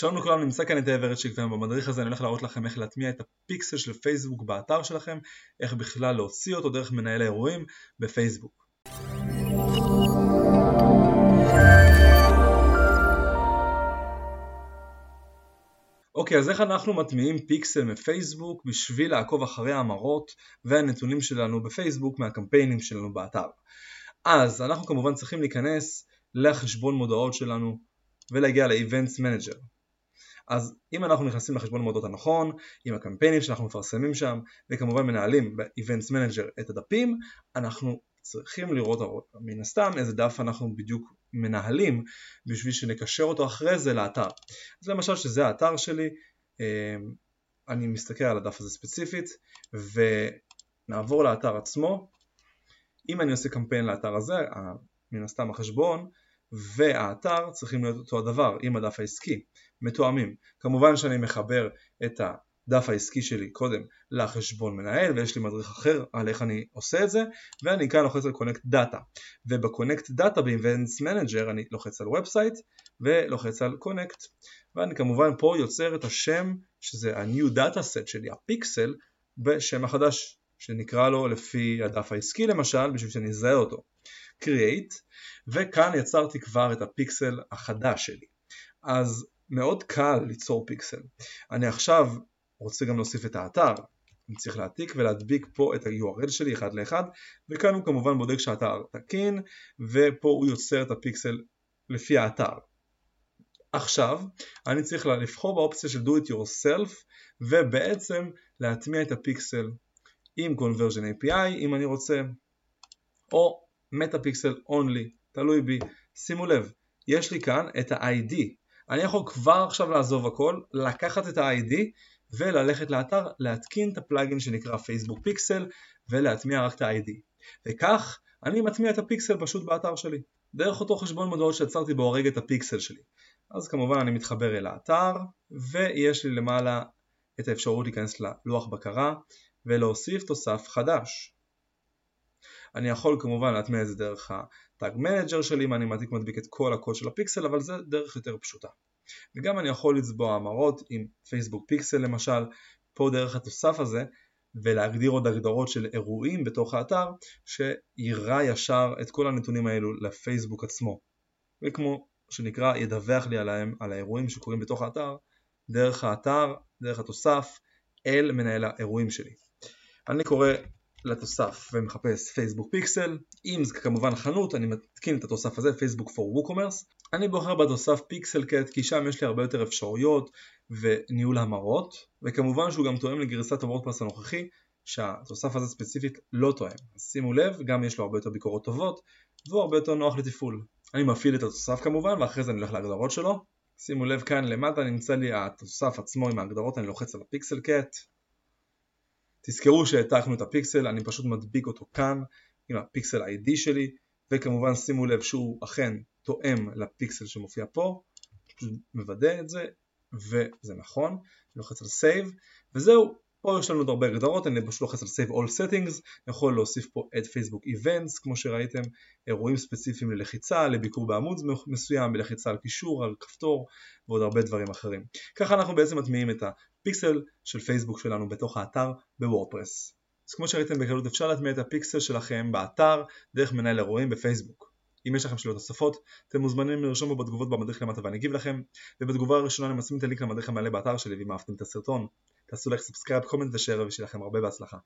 שלום לכולם, נמצא כאן את האברד שכבר במדריך הזה אני הולך להראות לכם איך להטמיע את הפיקסל של פייסבוק באתר שלכם, איך בכלל להוציא אותו דרך מנהל האירועים בפייסבוק. אוקיי, אז איך אנחנו מטמיעים פיקסל מפייסבוק בשביל לעקוב אחרי ההמרות והנתונים שלנו בפייסבוק מהקמפיינים שלנו באתר? אז אנחנו כמובן צריכים להיכנס לחשבון מודעות שלנו ולהגיע ל-Events Manager. אז אם אנחנו נכנסים לחשבון מודעות הנכון, עם הקמפיינים שאנחנו מפרסמים שם, וכמובן מנהלים ב-Events Manager את הדפים, אנחנו צריכים לראות מן הסתם איזה דף אנחנו בדיוק מנהלים בשביל שנקשר אותו אחרי זה לאתר. אז למשל שזה האתר שלי, אמ, אני מסתכל על הדף הזה ספציפית ונעבור לאתר עצמו. אם אני עושה קמפיין לאתר הזה, מן הסתם החשבון והאתר צריכים להיות אותו הדבר עם הדף העסקי, מתואמים. כמובן שאני מחבר את הדף העסקי שלי קודם לחשבון מנהל ויש לי מדריך אחר על איך אני עושה את זה ואני כאן לוחץ על Connect Data. ובקונקט דאטה ב-Events Manager אני לוחץ על Website ולוחץ על Connect. ואני כמובן פה יוצר את השם שזה ה-New Data Set שלי, הפיקסל, בשם החדש שנקרא לו לפי הדף העסקי למשל בשביל שאני אזהה אותו Create וכאן יצרתי כבר את הפיקסל החדש שלי. אז מאוד קל ליצור פיקסל. אני עכשיו רוצה גם להוסיף את האתר. אני צריך להעתיק ולהדביק פה את ה-URL שלי אחד לאחד וכאן הוא כמובן בודק שהאתר תקין ופה הוא יוצר את הפיקסל לפי האתר. עכשיו אני צריך לבחור באופציה של do it yourself ובעצם להטמיע את הפיקסל עם conversion API אם אני רוצה או מטה-פיקסל only, תלוי בי. שימו לב, יש לי כאן את ה-ID. אני יכול כבר עכשיו לעזוב הכל, לקחת את ה-ID וללכת לאתר, להתקין את הפלאגין שנקרא פייסבוק פיקסל ולהטמיע רק את ה-ID. וכך אני מטמיע את הפיקסל פשוט באתר שלי. דרך אותו חשבון מודעות שיצרתי בו הרגע את הפיקסל שלי. אז כמובן אני מתחבר אל האתר ויש לי למעלה את האפשרות להיכנס ללוח בקרה ולהוסיף תוסף חדש. אני יכול כמובן להטמיע את זה דרך ה-Tag Manager שלי אם אני מעתיק מדביק את כל הקוד של הפיקסל אבל זה דרך יותר פשוטה. וגם אני יכול לצבוע המרות עם פייסבוק פיקסל למשל, פה דרך התוסף הזה ולהגדיר עוד הגדרות של אירועים בתוך האתר שיראה ישר את כל הנתונים האלו לפייסבוק עצמו וכמו שנקרא ידווח לי עליהם על האירועים שקורים בתוך האתר דרך האתר, דרך התוסף אל מנהל האירועים שלי. אני קורא לתוסף ומחפש פייסבוק פיקסל, אם זה כמובן חנות אני מתקין את התוסף הזה פייסבוק for WooCommerce, אני בוחר בתוסף פיקסל קט כי שם יש לי הרבה יותר אפשרויות וניהול המרות וכמובן שהוא גם תואם לגרסת הוורדפרס הנוכחי שהתוסף הזה ספציפית לא תואם, שימו לב גם יש לו הרבה יותר ביקורות טובות והוא הרבה יותר נוח לתפעול. אני מפעיל את התוסף כמובן ואחרי זה אני הולך להגדרות שלו. שימו לב כאן למטה נמצא לי התוסף עצמו עם ההגדרות, אני לוחץ על הפיקסל קט תזכרו שהעתקנו את הפיקסל, אני פשוט מדביק אותו כאן עם הפיקסל ID שלי וכמובן שימו לב שהוא אכן תואם לפיקסל שמופיע פה, פשוט מוודא את זה וזה נכון, לוחץ על Save וזהו, פה יש לנו עוד הרבה הגדרות, אני פשוט לוחץ על Save All Settings, יכול להוסיף פה את Facebook Events כמו שראיתם, אירועים ספציפיים ללחיצה, לביקור בעמוד מסוים, בלחיצה על קישור, על כפתור ועוד הרבה דברים אחרים. ככה אנחנו בעצם מטמיעים את הפיקסל של פייסבוק שלנו בתוך האתר בוורדפרס. אז כמו שראיתם בקלות אפשר להטמיע את הפיקסל שלכם באתר דרך מנהל אירועים בפייסבוק. אם יש לכם שאלות נוספות, אתם מוזמנים לרשום בו בתגובות במדריך למטה ואני אגיב לכם, ובתגובה הראשונה אני מסמין את הלינק למדריך המלא באתר שלי ואם אהבתם את הסרטון, תעשו like, subscribe, comment ושאר ושיהיה לכם הרבה בהצלחה.